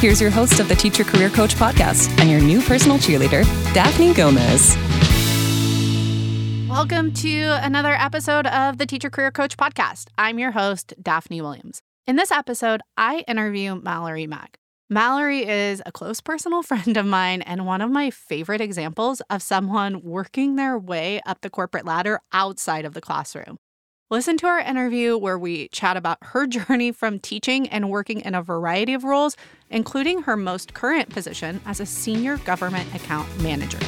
Here's your host of the Teacher Career Coach podcast and your new personal cheerleader, Daphne Gomez. Welcome to another episode of the Teacher Career Coach podcast. I'm your host, Daphne Williams. In this episode, I interview Mallory Mack. Mallory is a close personal friend of mine and one of my favorite examples of someone working their way up the corporate ladder outside of the classroom. Listen to our interview where we chat about her journey from teaching and working in a variety of roles, including her most current position as a senior government account manager.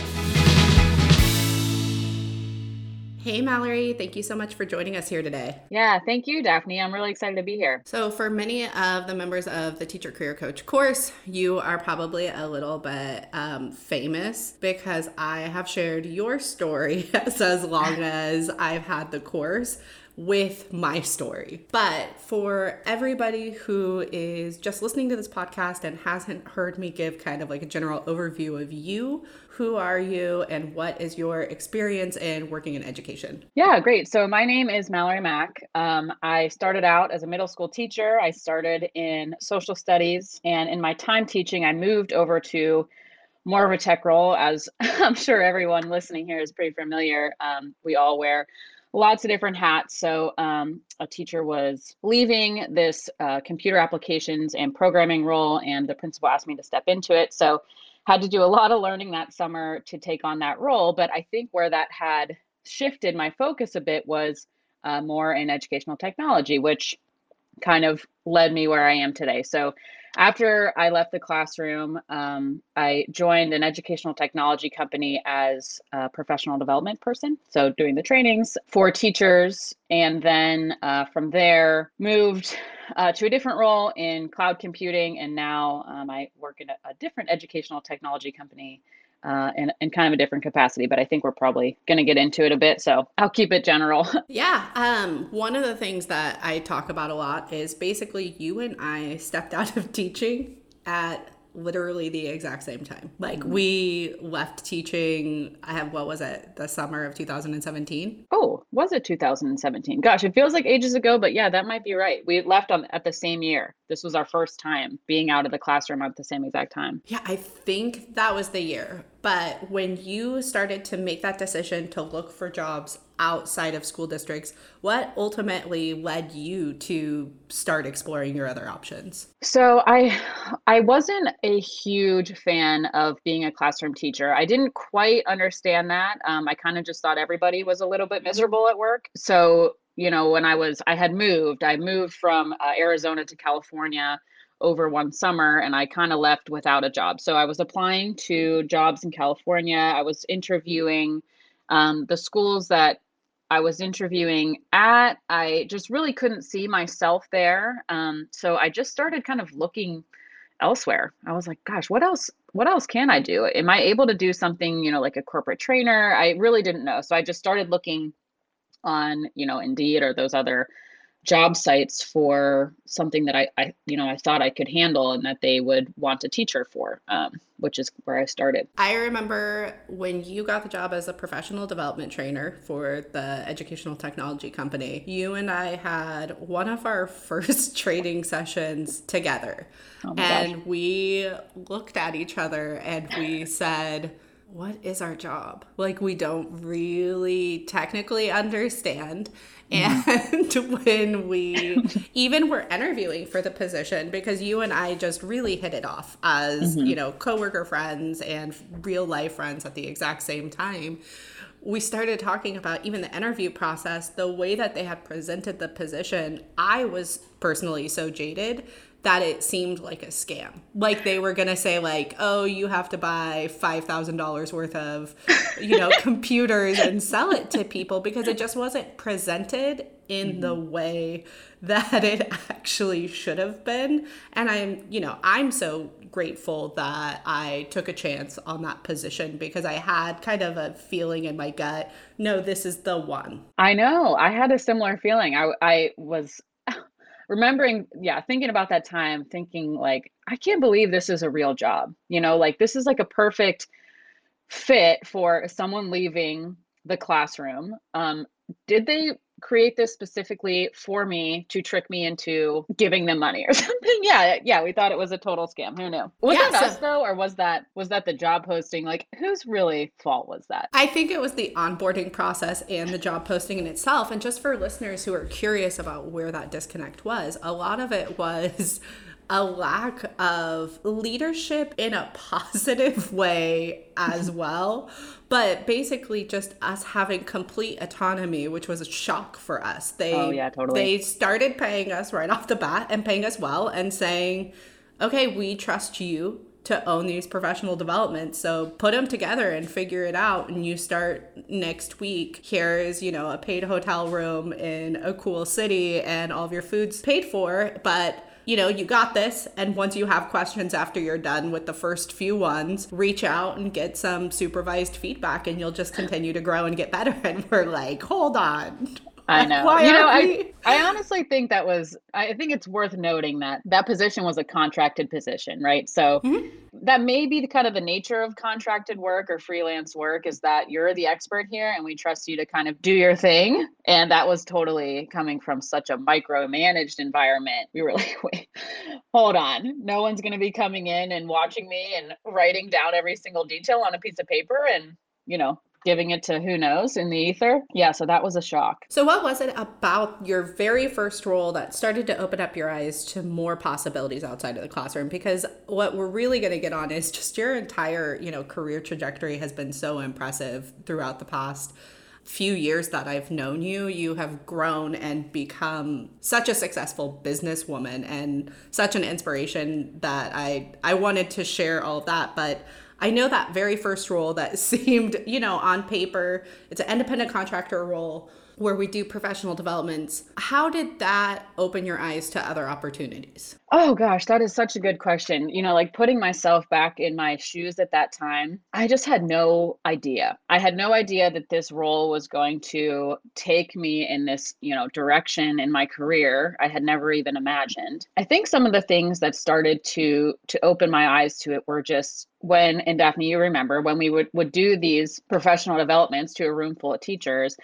Hey, Mallory, thank you so much for joining us here today. Yeah, thank you, Daphne. I'm really excited to be here. So, for many of the members of the Teacher Career Coach course, you are probably a little bit um, famous because I have shared your story as long as I've had the course with my story. But for everybody who is just listening to this podcast and hasn't heard me give kind of like a general overview of you, who are you and what is your experience in working in education? Yeah, great. So my name is Mallory Mack. Um, I started out as a middle school teacher. I started in social studies, and in my time teaching, I moved over to more of a tech role, as I'm sure everyone listening here is pretty familiar. Um, we all wear lots of different hats. So um, a teacher was leaving this uh, computer applications and programming role, and the principal asked me to step into it. So had to do a lot of learning that summer to take on that role. But I think where that had shifted my focus a bit was uh, more in educational technology, which kind of led me where I am today. So after I left the classroom, um, I joined an educational technology company as a professional development person. So, doing the trainings for teachers. And then uh, from there, moved uh, to a different role in cloud computing. And now um, I work in a, a different educational technology company uh, in, in kind of a different capacity, but I think we're probably going to get into it a bit. So I'll keep it general. yeah. Um, one of the things that I talk about a lot is basically you and I stepped out of teaching at literally the exact same time. Like mm-hmm. we left teaching, I have, what was it, the summer of 2017? Oh, was it 2017? Gosh, it feels like ages ago, but yeah, that might be right. We left on at the same year. This was our first time being out of the classroom at the same exact time. Yeah, I think that was the year. But when you started to make that decision to look for jobs outside of school districts, what ultimately led you to start exploring your other options? So I I wasn't a huge fan of being a classroom teacher. I didn't quite understand that. Um, I kind of just thought everybody was a little bit miserable at work. So you know, when I was I had moved, I moved from uh, Arizona to California over one summer and I kind of left without a job. So I was applying to jobs in California. I was interviewing um, the schools that I was interviewing at. I just really couldn't see myself there. Um, so I just started kind of looking elsewhere. I was like, gosh, what else? What else can I do? Am I able to do something, you know, like a corporate trainer? I really didn't know. So I just started looking on, you know, Indeed or those other job sites for something that I, I you know I thought I could handle and that they would want a teacher for, um, which is where I started. I remember when you got the job as a professional development trainer for the educational technology company. You and I had one of our first training sessions together, oh and gosh. we looked at each other and we said what is our job? Like, we don't really technically understand. And when we even were interviewing for the position, because you and I just really hit it off as, mm-hmm. you know, coworker friends and real life friends at the exact same time we started talking about even the interview process, the way that they had presented the position. I was personally so jaded that it seemed like a scam. Like they were going to say like, "Oh, you have to buy $5,000 worth of, you know, computers and sell it to people because it just wasn't presented in mm-hmm. the way that it actually should have been." And I'm, you know, I'm so grateful that I took a chance on that position because I had kind of a feeling in my gut, no, this is the one. I know. I had a similar feeling. I I was remembering, yeah, thinking about that time, thinking like, I can't believe this is a real job. You know, like this is like a perfect fit for someone leaving the classroom. Um, did they create this specifically for me to trick me into giving them money or something. Yeah, yeah, we thought it was a total scam. Who knew? Was yeah, that so, us though, or was that was that the job posting? Like, whose really fault was that? I think it was the onboarding process and the job posting in itself. And just for listeners who are curious about where that disconnect was, a lot of it was a lack of leadership in a positive way as well. But basically, just us having complete autonomy, which was a shock for us. They, oh, yeah, totally. They started paying us right off the bat and paying us well and saying, okay, we trust you to own these professional developments. So put them together and figure it out. And you start next week. Here's, you know, a paid hotel room in a cool city and all of your food's paid for. But you know, you got this. And once you have questions after you're done with the first few ones, reach out and get some supervised feedback and you'll just continue to grow and get better. And we're like, hold on. I know. Why you know, I, I honestly think that was, I think it's worth noting that that position was a contracted position, right? So mm-hmm. that may be the kind of the nature of contracted work or freelance work is that you're the expert here and we trust you to kind of do your thing. And that was totally coming from such a micromanaged environment. We were like, wait, hold on. No one's going to be coming in and watching me and writing down every single detail on a piece of paper and you know giving it to who knows in the ether. Yeah, so that was a shock. So, what was it about your very first role that started to open up your eyes to more possibilities outside of the classroom? Because what we're really going to get on is just your entire, you know, career trajectory has been so impressive throughout the past few years that I've known you, you have grown and become such a successful businesswoman and such an inspiration that I I wanted to share all of that, but I know that very first role that seemed, you know, on paper, it's an independent contractor role where we do professional developments. How did that open your eyes to other opportunities? Oh gosh, that is such a good question. You know, like putting myself back in my shoes at that time, I just had no idea. I had no idea that this role was going to take me in this, you know, direction in my career. I had never even imagined. I think some of the things that started to to open my eyes to it were just when and Daphne, you remember when we would would do these professional developments to a room full of teachers,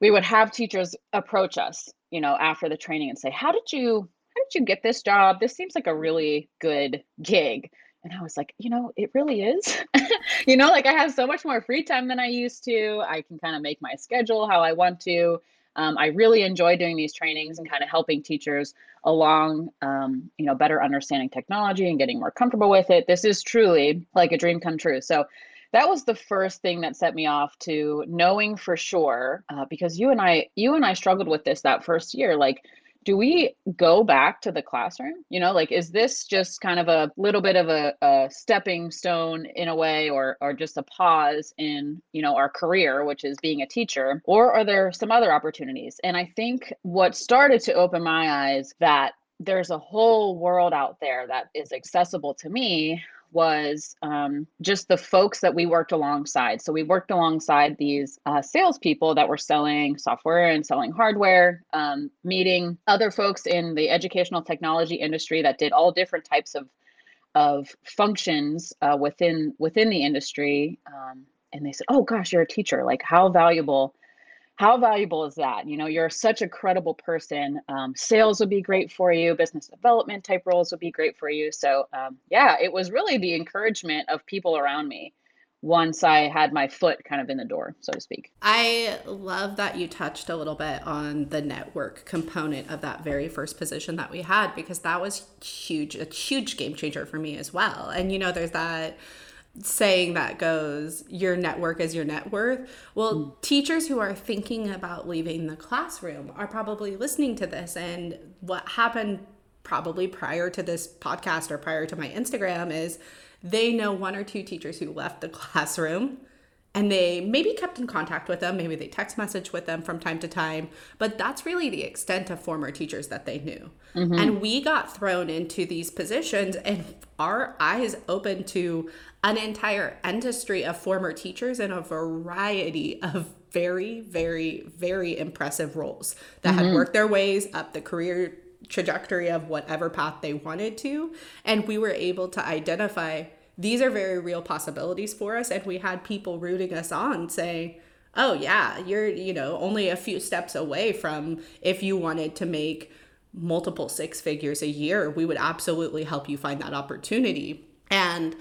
we would have teachers approach us, you know, after the training and say, "How did you how did you get this job? This seems like a really good gig." And I was like, you know, it really is. you know, like I have so much more free time than I used to. I can kind of make my schedule how I want to. Um, I really enjoy doing these trainings and kind of helping teachers along, um, you know, better understanding technology and getting more comfortable with it. This is truly like a dream come true. So that was the first thing that set me off to knowing for sure uh, because you and i you and i struggled with this that first year like do we go back to the classroom? You know like is this just kind of a little bit of a, a stepping stone in a way or or just a pause in you know our career which is being a teacher or are there some other opportunities? And i think what started to open my eyes that there's a whole world out there that is accessible to me was um, just the folks that we worked alongside. So we worked alongside these uh, salespeople that were selling software and selling hardware, um, meeting other folks in the educational technology industry that did all different types of of functions uh, within within the industry. Um, and they said, "Oh gosh, you're a teacher. Like how valuable." How valuable is that? You know, you're such a credible person. Um, sales would be great for you. Business development type roles would be great for you. So, um, yeah, it was really the encouragement of people around me once I had my foot kind of in the door, so to speak. I love that you touched a little bit on the network component of that very first position that we had because that was huge, a huge game changer for me as well. And you know, there's that saying that goes your network is your net worth well mm. teachers who are thinking about leaving the classroom are probably listening to this and what happened probably prior to this podcast or prior to my instagram is they know one or two teachers who left the classroom and they maybe kept in contact with them maybe they text message with them from time to time but that's really the extent of former teachers that they knew mm-hmm. and we got thrown into these positions and our eyes opened to an entire industry of former teachers in a variety of very very very impressive roles that mm-hmm. had worked their ways up the career trajectory of whatever path they wanted to and we were able to identify these are very real possibilities for us. And we had people rooting us on saying oh yeah you're you know only a few steps away from if you wanted to make multiple six figures a year we would absolutely help you find that opportunity. And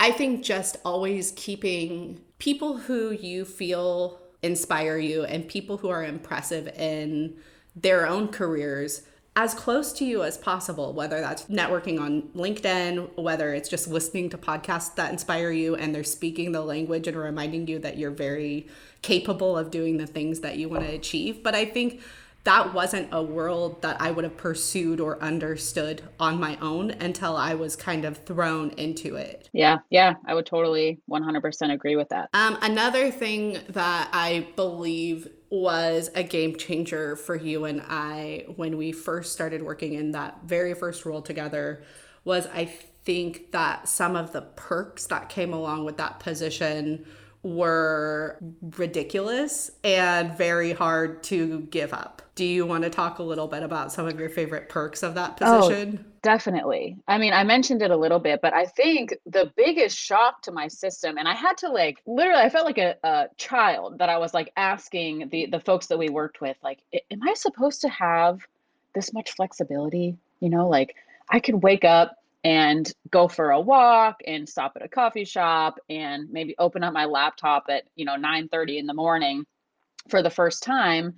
i think just always keeping people who you feel inspire you and people who are impressive in their own careers as close to you as possible, whether that's networking on LinkedIn, whether it's just listening to podcasts that inspire you and they're speaking the language and reminding you that you're very capable of doing the things that you want to achieve. But I think that wasn't a world that I would have pursued or understood on my own until I was kind of thrown into it. Yeah, yeah, I would totally 100% agree with that. Um, another thing that I believe was a game changer for you and I when we first started working in that very first role together was I think that some of the perks that came along with that position were ridiculous and very hard to give up. Do you want to talk a little bit about some of your favorite perks of that oh, position? Oh, definitely. I mean, I mentioned it a little bit, but I think the biggest shock to my system, and I had to like literally, I felt like a, a child that I was like asking the the folks that we worked with, like, am I supposed to have this much flexibility? You know, like I could wake up and go for a walk and stop at a coffee shop and maybe open up my laptop at you know 9 30 in the morning for the first time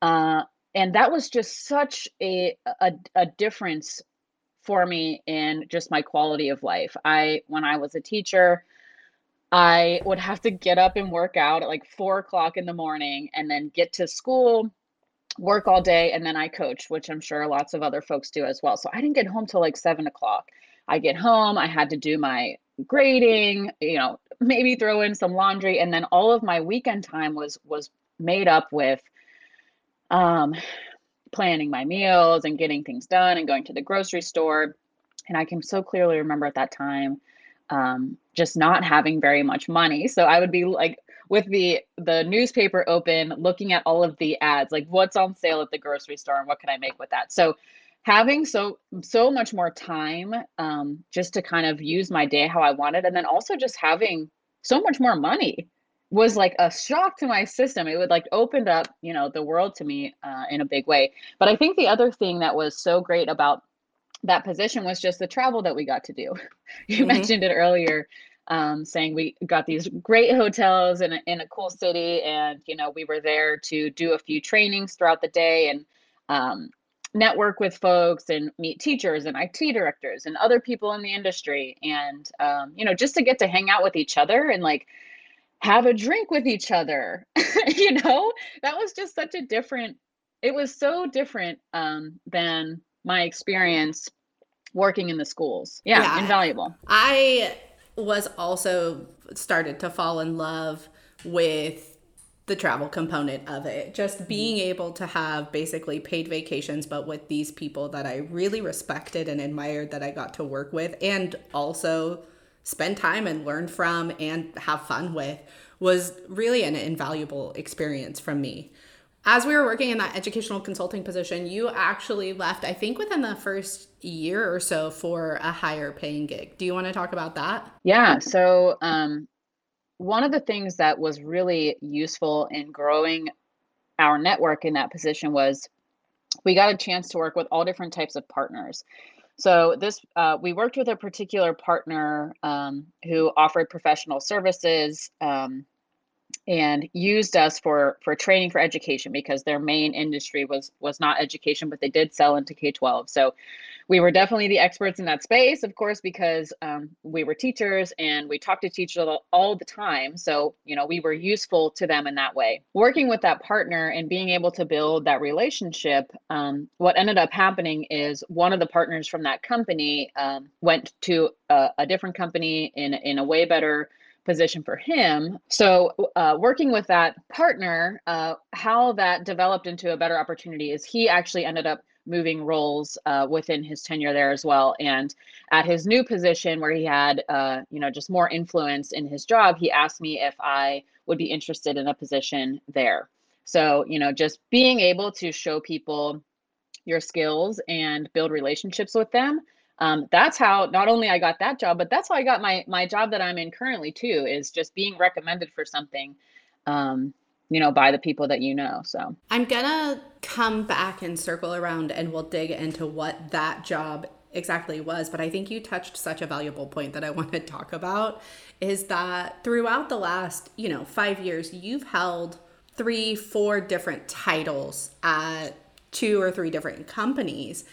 uh, and that was just such a, a, a difference for me in just my quality of life i when i was a teacher i would have to get up and work out at like four o'clock in the morning and then get to school work all day and then I coach, which I'm sure lots of other folks do as well. So I didn't get home till like seven o'clock. I get home, I had to do my grading, you know, maybe throw in some laundry, and then all of my weekend time was was made up with um planning my meals and getting things done and going to the grocery store. And I can so clearly remember at that time um, just not having very much money. So I would be like with the the newspaper open looking at all of the ads like what's on sale at the grocery store and what can i make with that so having so so much more time um, just to kind of use my day how i wanted and then also just having so much more money was like a shock to my system. It would like opened up you know the world to me uh, in a big way. But i think the other thing that was so great about that position was just the travel that we got to do. You mm-hmm. mentioned it earlier um, saying we got these great hotels in a, in a cool city and you know we were there to do a few trainings throughout the day and um, network with folks and meet teachers and IT directors and other people in the industry and um, you know just to get to hang out with each other and like have a drink with each other you know that was just such a different it was so different um, than my experience working in the schools yeah, yeah invaluable i was also started to fall in love with the travel component of it. Just mm-hmm. being able to have basically paid vacations, but with these people that I really respected and admired that I got to work with, and also spend time and learn from and have fun with was really an invaluable experience from me. As we were working in that educational consulting position, you actually left, I think, within the first year or so for a higher paying gig. Do you want to talk about that? Yeah. So, um, one of the things that was really useful in growing our network in that position was we got a chance to work with all different types of partners. So this uh, we worked with a particular partner um, who offered professional services um, and used us for for training for education because their main industry was was not education, but they did sell into K twelve. So we were definitely the experts in that space, of course, because um, we were teachers and we talked to teachers all the time. So, you know, we were useful to them in that way. Working with that partner and being able to build that relationship, um, what ended up happening is one of the partners from that company um, went to a, a different company in, in a way better position for him. So, uh, working with that partner, uh, how that developed into a better opportunity is he actually ended up moving roles uh, within his tenure there as well. And at his new position, where he had, uh, you know, just more influence in his job, he asked me if I would be interested in a position there. So, you know, just being able to show people your skills and build relationships with them. Um, that's how not only I got that job, but that's how I got my my job that I'm in currently too. Is just being recommended for something. Um, you know, by the people that you know. So I'm gonna come back and circle around and we'll dig into what that job exactly was. But I think you touched such a valuable point that I want to talk about is that throughout the last, you know, five years, you've held three, four different titles at two or three different companies.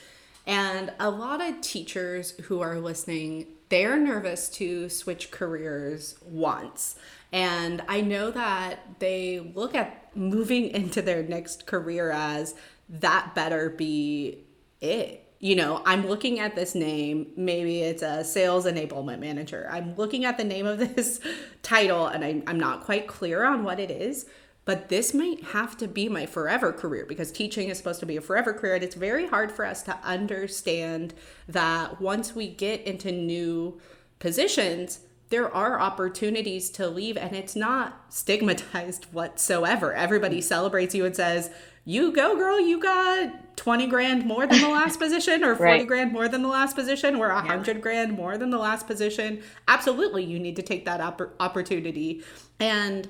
And a lot of teachers who are listening, they're nervous to switch careers once. And I know that they look at moving into their next career as that better be it. You know, I'm looking at this name, maybe it's a sales enablement manager. I'm looking at the name of this title and I, I'm not quite clear on what it is, but this might have to be my forever career because teaching is supposed to be a forever career. And it's very hard for us to understand that once we get into new positions, there are opportunities to leave and it's not stigmatized whatsoever. Everybody mm. celebrates you and says, you go girl, you got 20 grand more than the last position or 40 right. grand more than the last position or 100 yeah. grand more than the last position. Absolutely, you need to take that opp- opportunity. And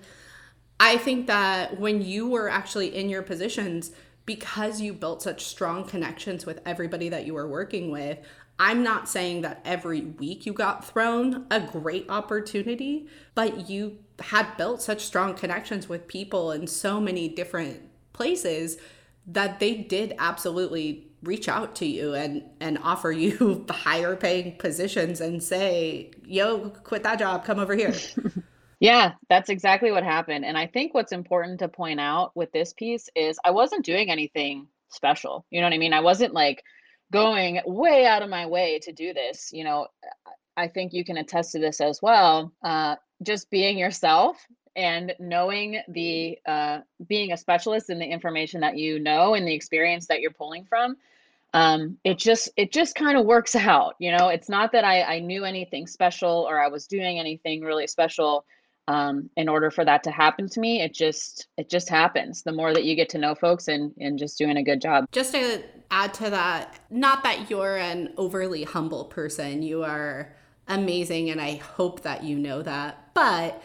I think that when you were actually in your positions, because you built such strong connections with everybody that you were working with, I'm not saying that every week you got thrown a great opportunity, but you had built such strong connections with people in so many different places that they did absolutely reach out to you and and offer you higher paying positions and say, "Yo, quit that job, come over here." yeah, that's exactly what happened. And I think what's important to point out with this piece is I wasn't doing anything special. You know what I mean? I wasn't like going way out of my way to do this. You know, I think you can attest to this as well. Uh, just being yourself and knowing the uh, being a specialist in the information that you know and the experience that you're pulling from um, it just it just kind of works out you know it's not that I, I knew anything special or i was doing anything really special um, in order for that to happen to me it just it just happens. The more that you get to know folks and and just doing a good job. Just to add to that not that you're an overly humble person. You are amazing and i hope that you know that. But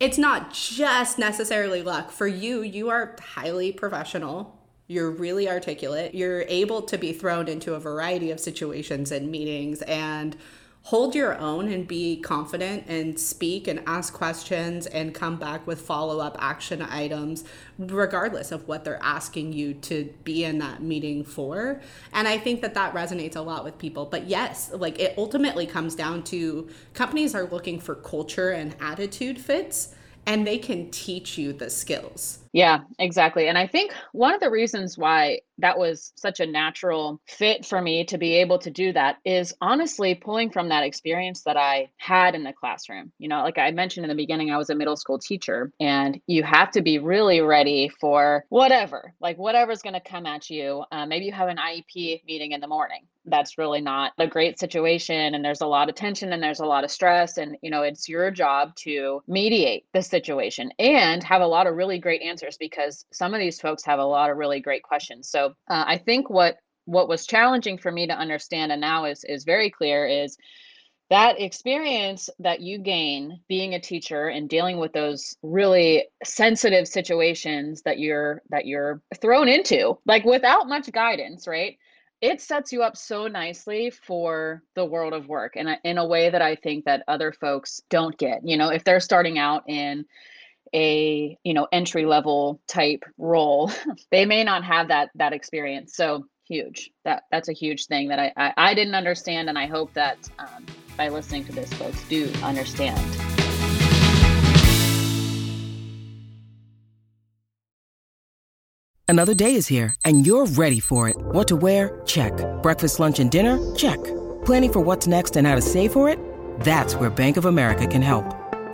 it's not just necessarily luck. For you you are highly professional. You're really articulate. You're able to be thrown into a variety of situations and meetings and hold your own and be confident and speak and ask questions and come back with follow up action items, regardless of what they're asking you to be in that meeting for. And I think that that resonates a lot with people. But yes, like it ultimately comes down to companies are looking for culture and attitude fits, and they can teach you the skills Yeah, exactly. And I think one of the reasons why that was such a natural fit for me to be able to do that is honestly pulling from that experience that I had in the classroom. You know, like I mentioned in the beginning, I was a middle school teacher, and you have to be really ready for whatever, like whatever's going to come at you. Uh, maybe you have an IEP meeting in the morning that's really not a great situation and there's a lot of tension and there's a lot of stress and you know it's your job to mediate the situation and have a lot of really great answers because some of these folks have a lot of really great questions so uh, i think what what was challenging for me to understand and now is is very clear is that experience that you gain being a teacher and dealing with those really sensitive situations that you're that you're thrown into like without much guidance right it sets you up so nicely for the world of work and in a way that I think that other folks don't get. You know, if they're starting out in a, you know, entry level type role, they may not have that that experience. So huge. That that's a huge thing that I I, I didn't understand and I hope that um, by listening to this folks do understand. Another day is here, and you're ready for it. What to wear? Check. Breakfast, lunch, and dinner? Check. Planning for what's next and how to save for it? That's where Bank of America can help.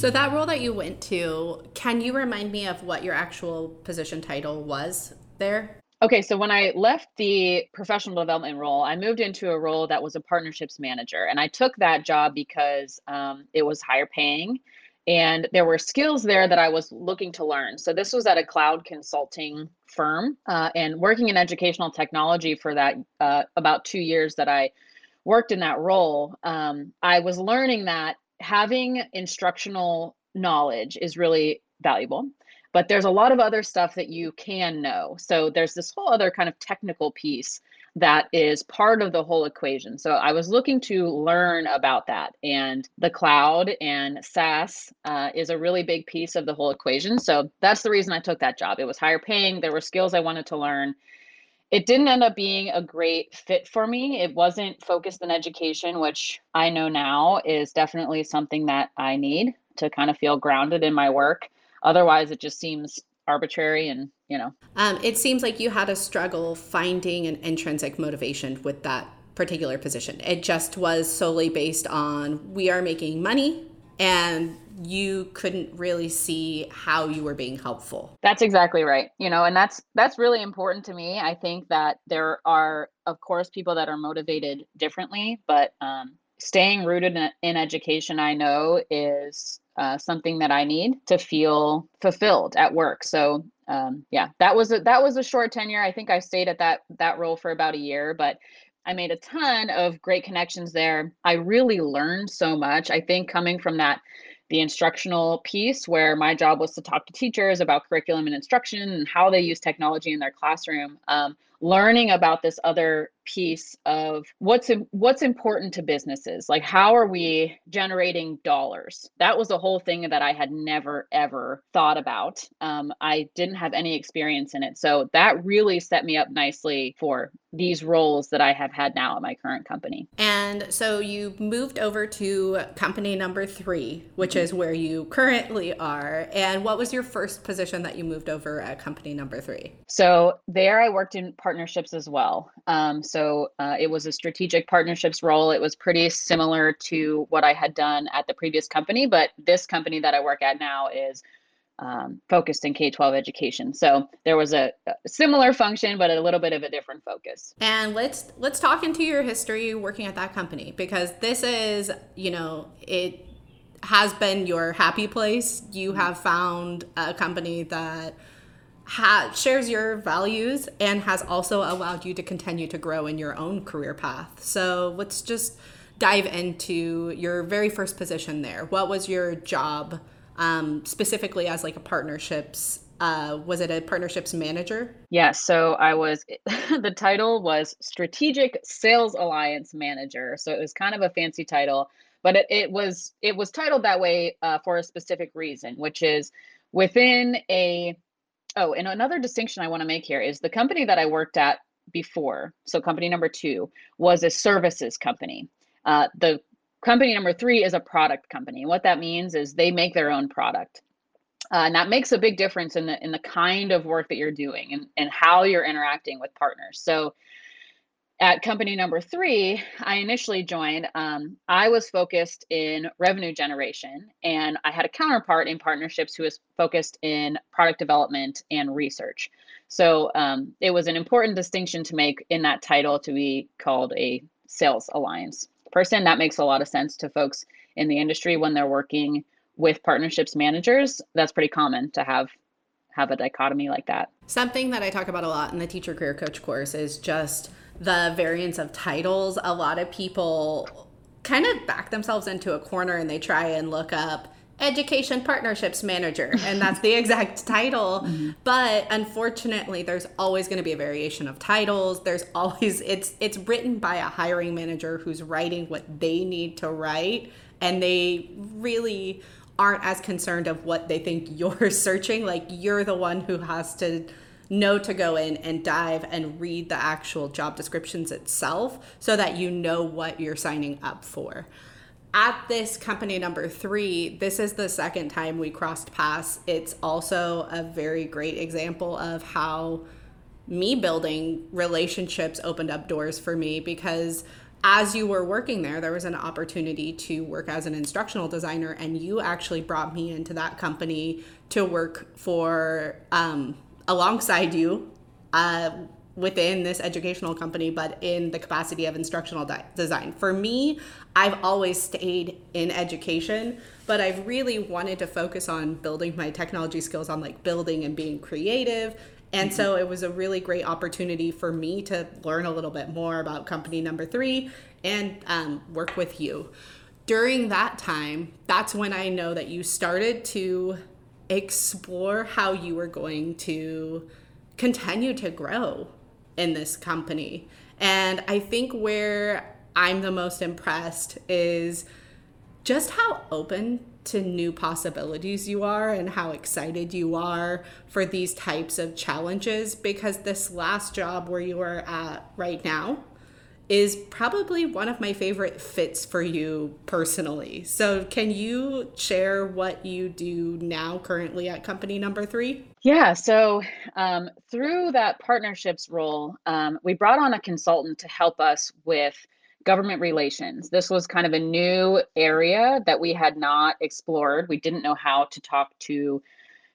So that role that you went to, can you remind me of what your actual position title was there? Okay, so when I left the professional development role, I moved into a role that was a partnerships manager. And I took that job because um, it was higher paying and there were skills there that I was looking to learn. So this was at a cloud consulting firm uh, and working in educational technology for that uh, about two years that I worked in that role. Um, I was learning that having instructional knowledge is really valuable but there's a lot of other stuff that you can know. So there's this whole other kind of technical piece that is part of the whole equation. So i was looking to learn about that and the cloud and saas uh, is a really big piece of the whole equation. So that's the reason i took that job. It was higher paying. There were skills i wanted to learn it didn't end up being a great fit for me. It wasn't focused in education, which I know now is definitely something that I need to kind of feel grounded in my work. Otherwise, it just seems arbitrary and, you know. Um, it seems like you had a struggle finding an intrinsic motivation with that particular position. It just was solely based on we are making money and you couldn't really see how you were being helpful. That's exactly right. You know, and that's that's really important to me. I think that there are of course people that are motivated differently, but um, staying rooted in, in, education I know is uh, something that I need to feel fulfilled at work. So um, yeah, that was a that was a short tenure. I think I stayed at that that role for about a year, but I made a ton of great connections there. I really learned so much. I think coming from that the instructional piece where my job was to talk to teachers about curriculum and instruction and how they use technology in their classroom um, learning about this other piece of what's what's important to businesses like how are we generating dollars? That was a whole thing that i had never ever thought about um, i didn't have any experience in it so that really set me up nicely for these roles that i have had now at my current company. And so you moved over to company number three which is where you currently are and what was your first position that you moved over at company number three? So there i worked in partnerships as well um, so so uh, it was a strategic partnerships role. It was pretty similar to what I had done at the previous company, but this company that I work at now is um, focused in K 12 education. So there was a, a, similar function, but a little bit of a different focus. And let's let's talk into your history working at that company because this is, you know, it has been your happy place. You have found a company that ha- shares your values and has also allowed you to continue to grow in your own career path. So let's just dive into your very first position there. What was your job? um, specifically as like a partnerships uh, was it a partnerships manager? Yeah, so I was, the title was Strategic Sales Alliance Manager. So it was kind of a fancy title, but it, it was it was titled that way uh, for a specific reason, which is within a. Oh, and another distinction I want to make here is the company that I worked at before. So company number two was a services company. Uh, the company number three is a product company. What that means is they make their own product. Uh, and that makes a big difference in the in the kind of work that you're doing and, and how you're interacting with partners. So at company number three, I initially joined. Um, I was focused in revenue generation, and I had a counterpart in partnerships who was focused in product development and research. So um, it was an important distinction to make in that title to be called a sales alliance person. That makes a lot of sense to folks in the industry when they're working with partnerships managers. That's pretty common to have have a dichotomy like that. Something that I talk about a lot in the teacher career coach course is just the variance of titles. A lot of people kind of back themselves into a corner and they try and look up education partnerships manager and that's the exact title mm-hmm. but unfortunately there's always going to be a variation of titles there's always it's it's written by a hiring manager who's writing what they need to write and they really aren't as concerned of what they think you're searching like you're the one who has to know to go in and dive and read the actual job descriptions itself so that you know what you're signing up for at this company number three, this is the second time we crossed paths. It's also a very great example of how me building relationships opened up doors for me because as you were working there, there was an opportunity to work as an instructional designer, and you actually brought me into that company to work for um, alongside you. Uh, within this educational company, but in the capacity of instructional di- design. For me, I've always stayed in education, but I've really wanted to focus on building my technology skills on like building and being creative. And mm-hmm. so it was a really great opportunity for me to learn a little bit more about company number three and um, work with you. During that time, that's when I know that you started to explore how you were going to continue to grow in this company. And I think where I'm the most impressed is just how open to new possibilities you are and how excited you are for these types of challenges because this last job where you are at right now is probably one of my favorite fits for you personally. So, can you share what you do now currently at company number three? Yeah. So, um, through that partnerships role, um, we brought on a consultant to help us with government relations. This was kind of a new area that we had not explored. We didn't know how to talk to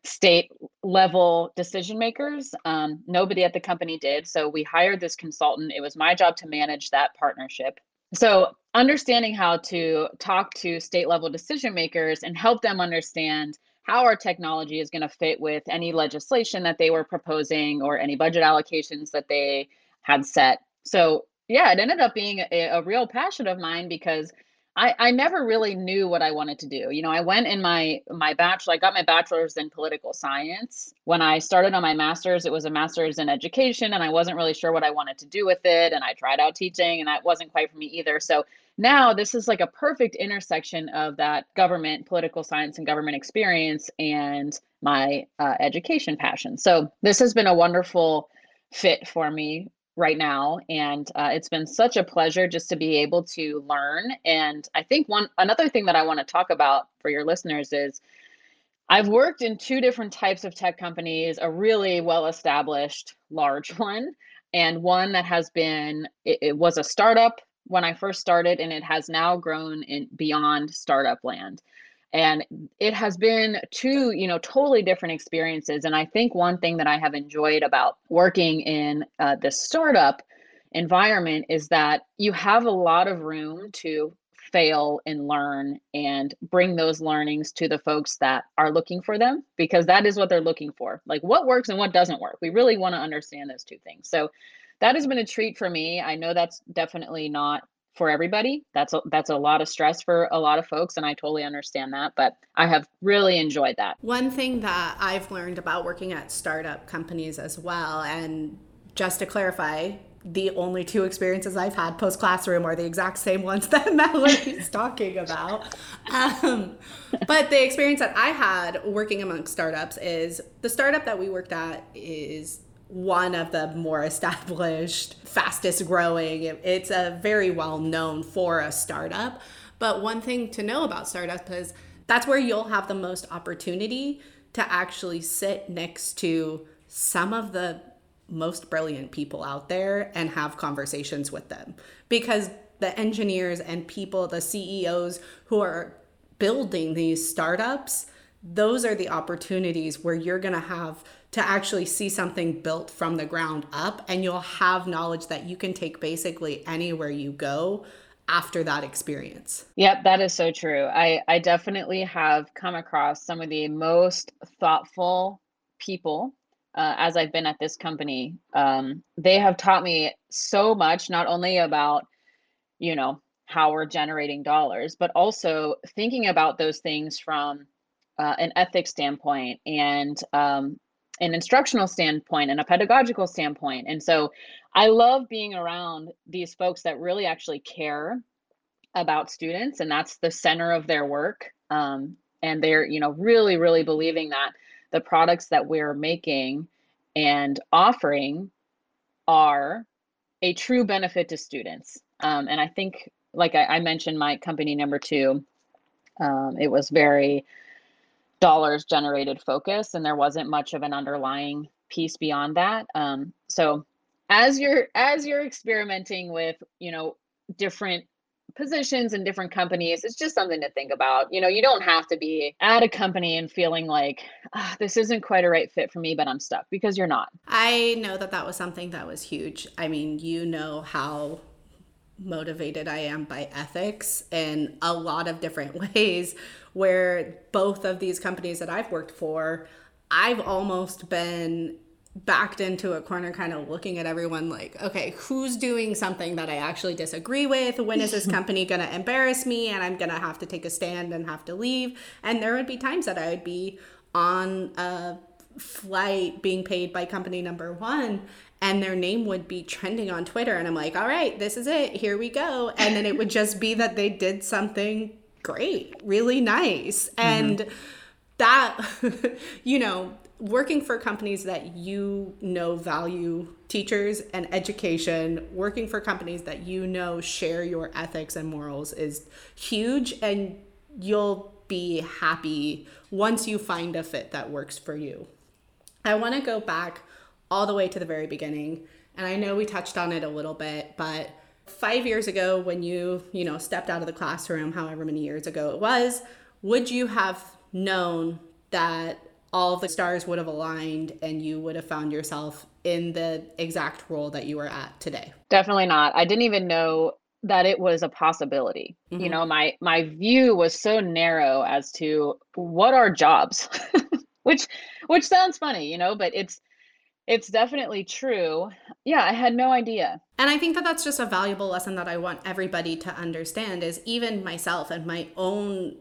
state level decision makers. Um, nobody at the company did. So we hired this consultant. It was my job to manage that partnership. So understanding how to talk to state level decision makers and help them understand how our technology is going to fit with any legislation that they were proposing or any budget allocations that they had set. So yeah, it ended up being a, a real passion of mine because I, I never really knew what I wanted to do. You know, I went in my my bachelor, I got my bachelor's in political science. When I started on my master's, it was a master's in education, and I wasn't really sure what I wanted to do with it. And I tried out teaching, and that wasn't quite for me either. So now this is like a perfect intersection of that government, political science, and government experience and my uh, education passion. So this has been a wonderful fit for me right now and uh, it's been such a pleasure just to be able to learn and i think one another thing that i want to talk about for your listeners is i've worked in two different types of tech companies a really well established large one and one that has been it, it was a startup when i first started and it has now grown in beyond startup land and it has been two you know totally different experiences and i think one thing that i have enjoyed about working in uh, this startup environment is that you have a lot of room to fail and learn and bring those learnings to the folks that are looking for them because that is what they're looking for like what works and what doesn't work. We really want to understand those two things. So that has been a treat for me. I know that's definitely not for everybody. That's a, that's a lot of stress for a lot of folks, and I totally understand that. But I have really enjoyed that. One thing that I've learned about working at startup companies as well, and just to clarify, the only two experiences I've had post classroom are the exact same ones that Mallory's talking about. Um, but the experience that I had working amongst startups is the startup that we worked at is one of the more established, fastest growing. It's a very well known for a startup. But one thing to know about startups is that's where you'll have the most opportunity to actually sit next to some of the most brilliant people out there and have conversations with them because the engineers and people, the CEOs who are building these startups, those are the opportunities where you're going to have to actually see something built from the ground up and you'll have knowledge that you can take basically anywhere you go after that experience. Yep, that is so true. I I definitely have come across some of the most thoughtful people uh, as I've been at this company. Um, they have taught me so much, not only about you know how we're generating dollars, but also thinking about those things from uh, an ethics standpoint and um, an instructional standpoint and a pedagogical standpoint. And so I love being around these folks that really actually care about students and that's the center of their work. Um, and they're, you know, really, really believing that the products that we're making and offering are a true benefit to students. Um, and I think, like I, I, mentioned, my company number two, um, it was very dollars generated focus and there wasn't much of an underlying piece beyond that. Um, so as you're as you're experimenting with you know different positions and different companies it's just something to think about. You know you don't have to be at a company and feeling like oh, this isn't quite a right fit for me but i'm stuck because you're not. I know that that was something that was huge. I mean you know how motivated I am by ethics in a lot of different ways. Where both of these companies that I've worked for, I've almost been backed into a corner, kind of looking at everyone like, okay, who's doing something that I actually disagree with? When is this company going to embarrass me and I'm going to have to take a stand and have to leave? And there would be times that I would be on a flight being paid by company number one and their name would be trending on Twitter. And I'm like, all right, this is it. Here we go. And then it would just be that they did something great, really nice. Mm-hmm. And that, you know, working for companies that you know value teachers and education, working for companies that you know share your ethics and morals is huge. And you'll be happy once you find a fit that works for you. I want to go back all the way to the very beginning. And I know we touched on it a little bit, but five years ago, when you, you know, stepped out of the classroom, however many years ago it was, would you have known that all of the stars would have aligned and you would have found yourself in the exact role that you are at today? Definitely not. I didn't even know that it was a possibility. Mm-hmm. You know, my my view was so narrow as to what are jobs. which which sounds funny, you know, but it's it's definitely true. Yeah, I had no idea. And I think that that's just a valuable lesson that I want everybody to understand is even myself and my own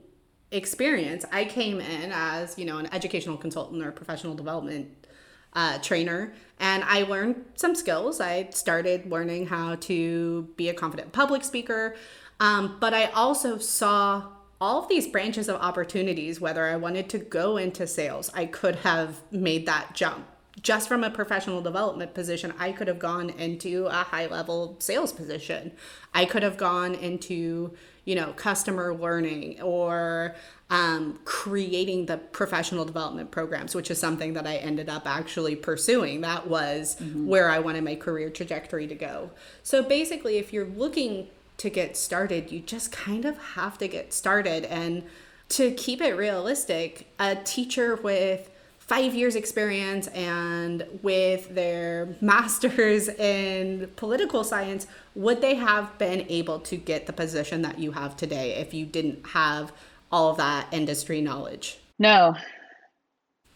experience. I came in as, you know, an educational consultant or professional development uh, trainer and I learned some skills. I started learning how to be a confident public speaker. Um, but I also saw all of these branches of opportunities, whether I wanted to go into sales, I could have made that jump just from a professional development position, I could have gone into a high level sales position. I could have gone into, you know, customer learning or um, creating the professional development programs, which is something that I ended up actually pursuing. That was mm-hmm. where I wanted my career trajectory to go. So basically, if you're looking to get started, you just kind of have to get started. And to keep it realistic, a teacher with five years experience and with their masters in political science would they have been able to get the position that you have today if you didn't have all of that industry knowledge no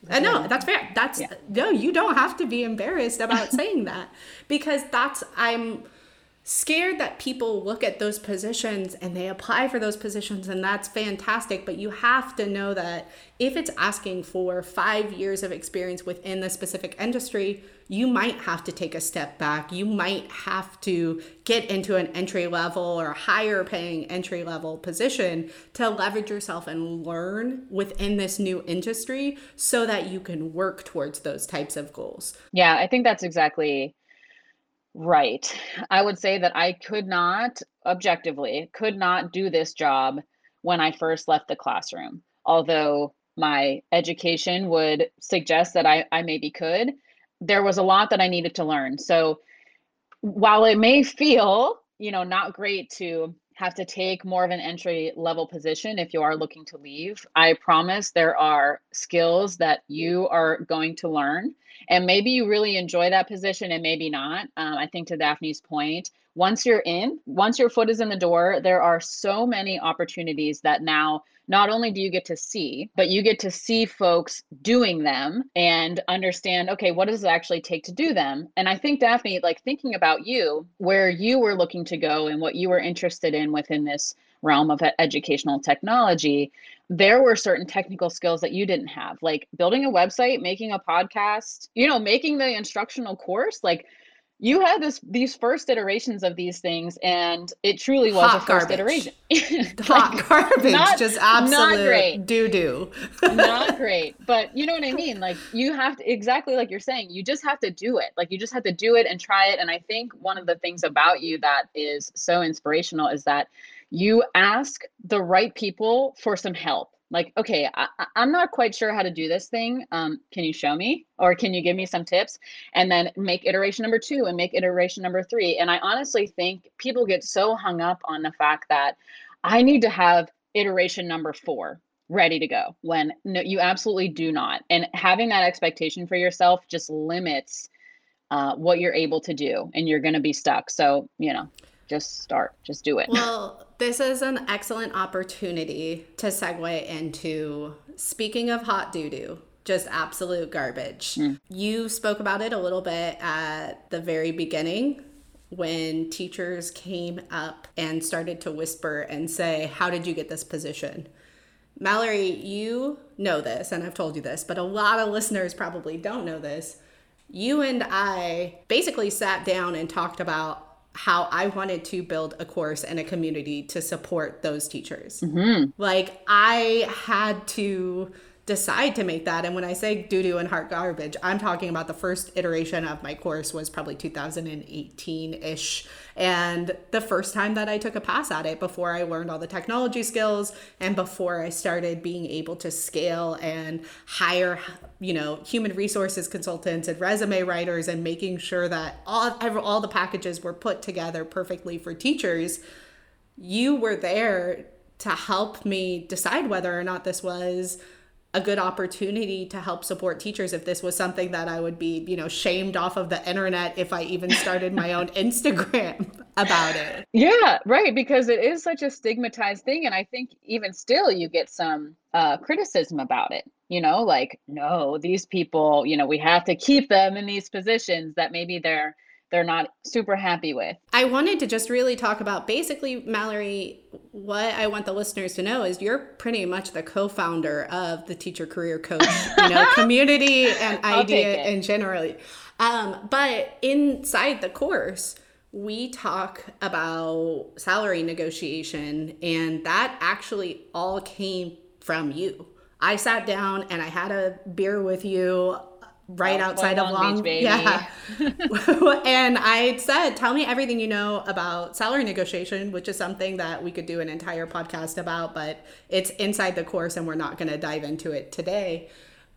uh, no, that's fair. That's yeah. no, you don't have to be embarrassed about saying that because that's I'm scared that people look at those positions and they apply for those positions and that's fantastic but you have to know that if it's asking for 5 years of experience within the specific industry you might have to take a step back. You might have to get into an entry level or higher paying entry level position to leverage yourself and learn within this new industry so that you can work towards those types of goals. Yeah i think that's exactly Right. I would say that I could not, objectively, could not do this job when I first left the classroom. Although my education would suggest that I, I maybe could, there was a lot that I needed to learn. So while it may feel, you know, not great to have to take more of an entry level position if you are looking to leave, I promise there are skills that you are going to learn and maybe you really enjoy that position and maybe not. Um, I think to Daphne's point, once you're in, once your foot is in the door, there are so many opportunities that now not only do you get to see, but you get to see folks doing them and understand, okay, what does it actually take to do them? And I think, Daphne, like thinking about you, where you were looking to go and what you were interested in within this realm of educational technology, there were certain technical skills that you didn't have, like building a website, making a podcast, you know, making the instructional course. Like you had this these first iterations of these things, and it truly was Hot a first garbage. iteration. Hot garbage, not, just absolute doo doo. not great, but you know what I mean. Like you have to exactly like you're saying. You just have to do it. Like you just have to do it and try it. And I think one of the things about you that is so inspirational is that you ask the right people for some help like okay I, am not quite sure how to do this thing um, can you show me? Or can you give me some tips? And then make iteration number two and make iteration number three. And i honestly think people get so hung up on the fact that i need to have iteration number four ready to go when no, you absolutely do not. And having that expectation for yourself just limits uh, what you're able to do and you're going to be stuck. So you know just start just do it. Well this is an excellent opportunity to segue into speaking of hot doo doo just absolute garbage. Mm. you spoke about it a little bit at the very beginning when teachers came up and started to whisper and say how did you get this position? Mallory you know this and i've told you this but a lot of listeners probably don't know this. You and I basically sat down and talked about how I wanted to build a course and a community to support those teachers. Mm-hmm. Like I had to decide to make that. And when I say doo doo and heart garbage, I'm talking about the first iteration of my course was probably 2018 ish. And the first time that I took a pass at it before I learned all the technology skills and before I started being able to scale and hire, you know, human resources consultants and resume writers and making sure that all, all the packages were put together perfectly for teachers. You were there to help me decide whether or not this was a good opportunity to help support teachers if this was something that I would be, you know, shamed off of the internet if I even started my own Instagram about it. Yeah, right, because it is such a stigmatized thing and I think even still you get some uh, criticism about it. You know, like no, these people, you know, we have to keep them in these positions that maybe they're they're not super happy with. I wanted to just really talk about basically, Mallory, what I want the listeners to know is you're pretty much the co-founder of the teacher career coach, you know, community and idea and generally. Um, but inside the course, we talk about salary negotiation, and that actually all came from you. I sat down and I had a beer with you right outside of Long, Beach, yeah. and I said, "Tell me everything you know about salary negotiation," which is something that we could do an entire podcast about, but it's inside the course, and we're not going to dive into it today.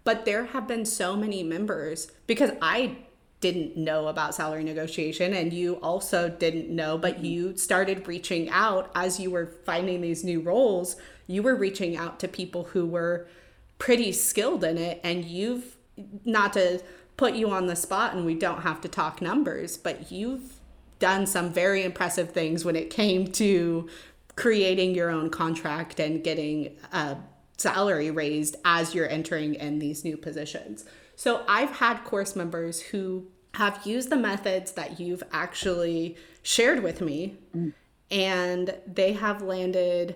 But there have been so many members because I didn't know about salary negotiation and you also didn't know but mm-hmm. you started reaching out as you were finding these new roles you were reaching out to people who were pretty skilled in it and you've not to put you on the spot and we don't have to talk numbers but you've done some very impressive things when it came to creating your own contract and getting a salary raised as you're entering in these new positions. So I've had course members who have used the methods that you've actually shared with me, and they have landed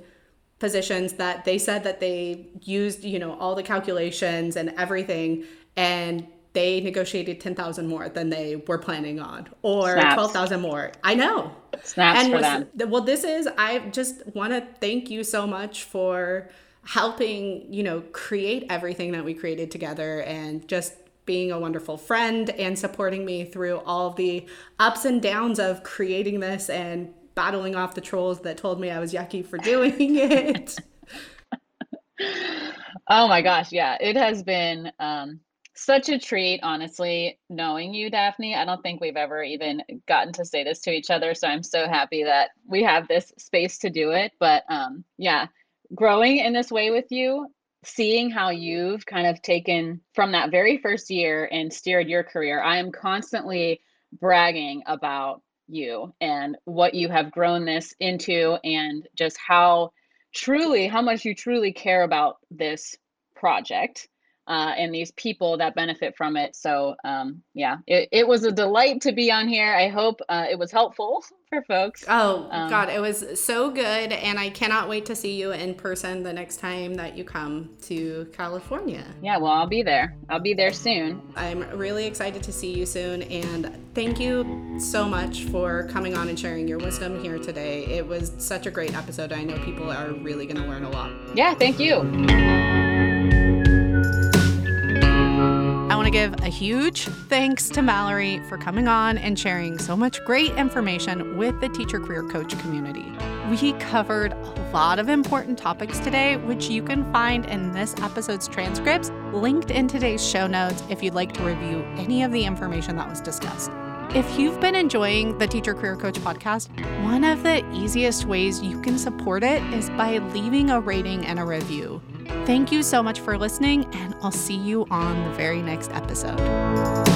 positions that they said that they used, you know, all the calculations and everything, and they negotiated 10,000 more than they were planning on or 12,000 more. I know. Snaps and for was, them. Well, this is, I just want to thank you so much for helping, you know, create everything that we created together and just being a wonderful friend and supporting me through all the ups and downs of creating this and battling off the trolls that told me I was yucky for doing it. oh my gosh, yeah. It has been um such a treat, honestly, knowing you, Daphne. I don't think we've ever even gotten to say this to each other. So I'm so happy that we have this space to do it. But um, yeah, growing in this way with you, seeing how you've kind of taken from that very first year and steered your career, I am constantly bragging about you and what you have grown this into and just how truly, how much you truly care about this project uh, and these people that benefit from it. So, um, yeah, it, it was a delight to be on here. I hope uh, it was helpful for folks. Oh, um, God, it was so good. And I cannot wait to see you in person the next time that you come to California. Yeah, well, I'll be there. I'll be there soon. I'm really excited to see you soon. And thank you so much for coming on and sharing your wisdom here today. It was such a great episode. I know people are really going to learn a lot. Yeah, thank you. Want to give a huge thanks to Mallory for coming on and sharing so much great information with the teacher career coach community. We covered a lot of important topics today, which you can find in this episode's transcripts linked in today's show notes if you'd like to review any of the information that was discussed. If you've been enjoying the Teacher Career Coach podcast, one of the easiest ways you can support it is by leaving a rating and a review. Thank you so much for listening, and I'll see you on the very next episode.